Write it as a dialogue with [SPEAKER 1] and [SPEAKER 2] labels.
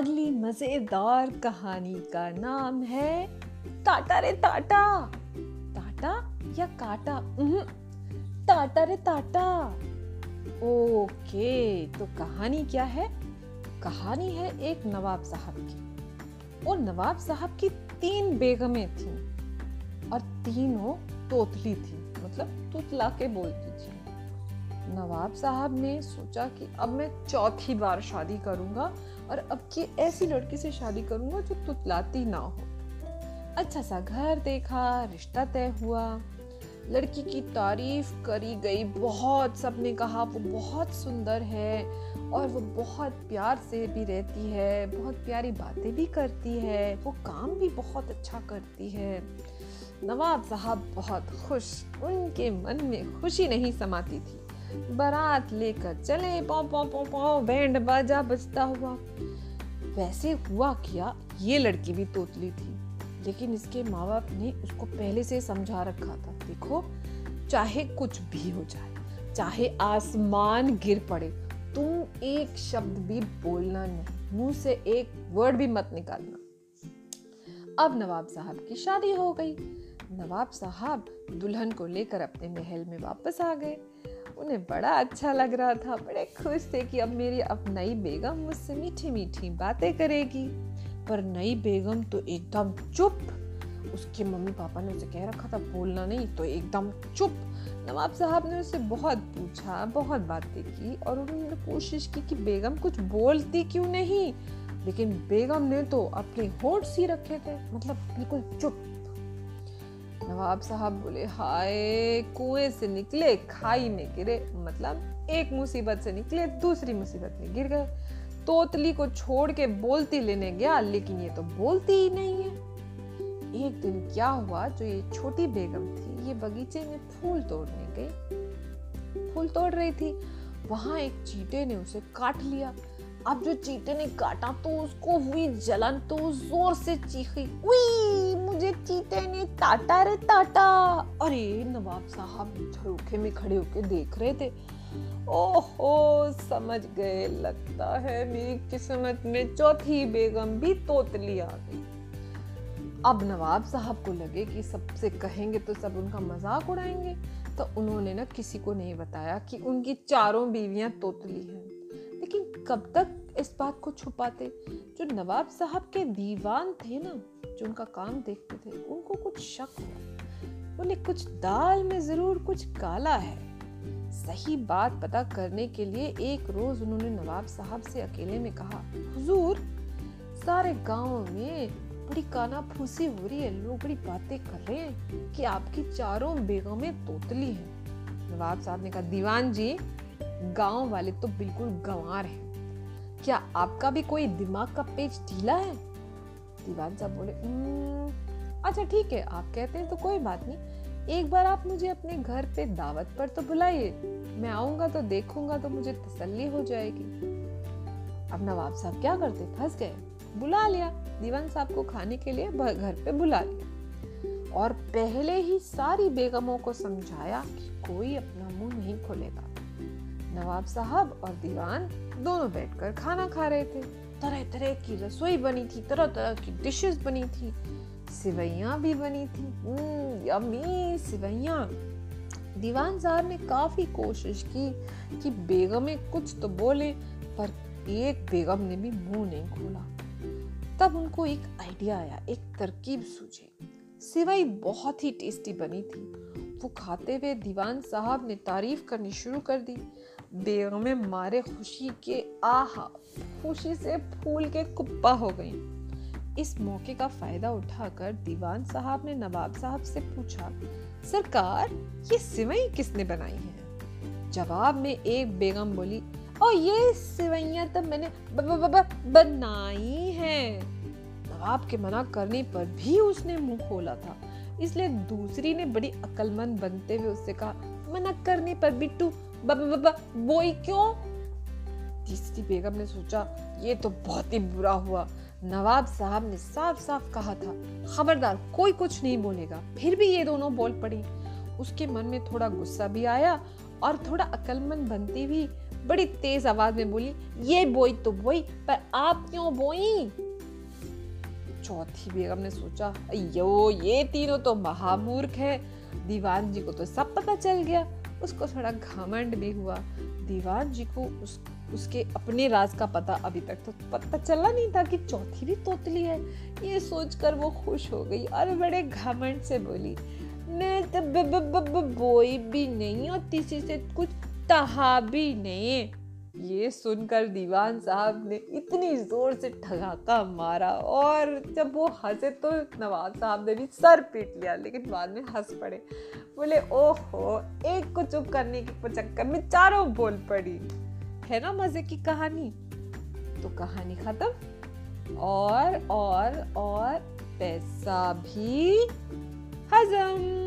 [SPEAKER 1] अगली मज़ेदार कहानी का नाम है टाटा रे टाटा। टाटा या काटा? टाटा रे टाटा। ओके तो कहानी क्या है? कहानी है एक नवाब साहब की। और नवाब साहब की तीन बेगमें थीं और तीनों तोतली थी मतलब तुतला के बोलती थी। नवाब साहब ने सोचा कि अब मैं चौथी बार शादी करूँगा और अब की ऐसी लड़की से शादी करूँगा जो तुतलाती ना हो। अच्छा सा घर देखा, रिश्ता तय हुआ। लड़की की तारीफ़ करी गई, बहुत सबने कहा, वो बहुत सुंदर है और वो बहुत प्यार से भी रहती है, बहुत प्यारी बातें भी करती है, वो काम भी बहुत अच्छा करती है। नवाब साहब बहुत खुश, उनके मन में खुशी नहीं समाती थी। बारात लेकर चले, पौ पौ पौ पौ, बैंड बाजा बजता हुआ। वैसे हुआ क्या, ये लड़की भी तोतली थी, लेकिन इसके माँ बाप ने उसको पहले से समझा रखा था, देखो, चाहे कुछ भी हो जाए, चाहे आसमान गिर पड़े, तुम एक शब्द भी बोलना नहीं, मुँह से एक वर्ड भी मत निकालना। अब नवाब साहब की शादी हो गई। नवाब साहब दुल्हन को लेकर अपने महल में वापस आ गए। उन्हें बड़ा अच्छा लग रहा था, बड़े खुश थे कि अब मेरी, अब नई बेगम मुझसे मीठी मीठी बातें करेगी। पर नई बेगम तो एकदम चुप। उसके मम्मी पापा ने उसे कह रखा था, बोलना नहीं तो एकदम चुप। नवाब साहब ने उसे बहुत पूछा, बहुत बातें की और उन्होंने कोशिश की कि बेगम कुछ बोलती क्यों नहीं? लेकिन बेगम ने तो अपने होठ सी रखे थे मतलब बिल्कुल चुप। नवाब साहब बोले, हाय, कुएँ से निकले, खाई में गिरे। मतलब एक मुसीबत से निकले, दूसरी मुसीबत में गिर गए। तोतली को छोड़ के बोलती लेने गया, लेकिन ये तो बोलती ही नहीं है। एक दिन क्या हुआ, जो ये छोटी बेगम थी, ये बगीचे में फूल तोड़ने गई। फूल तोड़ रही थी। वहाँ एक चीटे ने उसे काट लिया। अब जो चीटे ने काटा तो उसको हुई जलन तो ज़ोर से चीखी मुझे चीते ने ताटा रे ताटा। अरे, नवाब साहब झरोखे में खड़े होके देख रहे थे। ओहो, समझ गए, लगता है मेरी किस्मत में चौथी बेगम भी तोतली आ गई। अब नवाब साहब को लगे कि सबसे कहेंगे तो सब उनका मज़ाक उड़ाएँगे। तो उन्होंने ना किसी को नहीं बताया कि उनकी चारों बीवियाँ तोतली हैं। लेकिन कब तक इस बात को छुपाते? जो नवाब साहब के दीवान थे ना जो उनका काम देखते थे, उनको कुछ शक हुआ बोले, कुछ दाल में ज़रूर कुछ काला है। सही बात पता करने के लिए एक रोज उन्होंने नवाब साहब से अकेले में कहा, हुजूर, सारे गाँव में बड़ी काना फूसी हो रही है। लोग बड़ी बातें कर रहे हैं कि आपकी चारों बेगमें तोतली हैं। नवाब साहब ने कहा, दीवान जी, गाँव वाले तो बिल्कुल गंवार हैं। क्या आपका भी कोई दिमाग का पेज ढीला है? दीवान साहब बोले अच्छा ठीक है, आप कहते हैं तो कोई बात नहीं। एक बार आप मुझे अपने घर पे दावत पर तो बुलाइए, मैं आऊँगा तो देखूँगा तो मुझे तसल्ली हो जाएगी। अब नवाब साहब क्या करते, फंस गए। बुला लिया, दीवान साहब को खाने के लिए घर पे बुला लिया। और पहले ही सारी बेगमों को समझाया कि कोई अपना मुँह नहीं खोलेगा। नवाब साहब और दीवान दोनों बैठकर खाना खा रहे थे। तरह तरह की रसोई बनी थी, तरह तरह की डिशेस बनी थी सिवैया भी बनी थी। यम्मी सिवैया दीवान साहब ने काफ़ी कोशिश की कि बेगमें कुछ तो बोले, पर एक बेगम ने भी मुँह नहीं खोला। तब उनको एक आइडिया आया, एक तरकीब सूझी। सिवाई बहुत ही टेस्टी बनी थी। वो खाते हुए दीवान साहब ने तारीफ़ करनी शुरू कर दी। बेगमें मारे खुशी के आहा, खुशी से फूल के कुप्पा हो गई। इस मौके का फ़ायदा उठाकर दीवान साहब ने नवाब साहब से पूछा, सरकार, ये सिवई किसने बनाई है? जवाब में एक बेगम बोली, और ये सिवैया तो मैंने बनाई है। नवाब के मना करने पर भी उसने मुँह खोला था। इसलिए दूसरी ने बड़ी अकलमंद बनते हुए उससे कहा, मना करने पर बिट्टू बोई क्यों? तीसरी बेगम ने सोचा, ये तो बहुत ही बुरा हुआ। नवाब साहब ने साफ़ साफ़ कहा था, खबरदार, कोई कुछ नहीं बोलेगा। फिर भी ये दोनों बोल पड़ी। उसके मन में थोड़ा गुस्सा भी आया और थोड़ा अकलमंद बनती भी बड़ी तेज आवाज़ में बोली, ये बोई तो बोई, पर आप क्यों बोई? चौथी बेगम ने सोचा अयो ये तीनों तो महामूर्ख है। दीवान जी को तो सब पता चल गया। उसको थोड़ा घमंड भी हुआ। दीवान जी को उस, उसके अपने राज का पता अभी तक तो पता चला नहीं था कि चौथी भी तोतली है। ये सोचकर वो खुश हो गई और बड़े घमंड से बोली, मैं तो बोई भी नहीं और तीसरी से कुछ तहा भी नहीं। ये सुनकर दीवान साहब ने इतनी ज़ोर से ठगाका मारा और जब वो हंसे तो नवाब साहब ने भी सर पीट लिया, लेकिन बाद में हंस पड़े। बोले, ओहो, एक को चुप करने के चक्कर में चारों बोल पड़ी। है ना मज़े की कहानी? तो कहानी खत्म। और और और, पैसा भी हजम।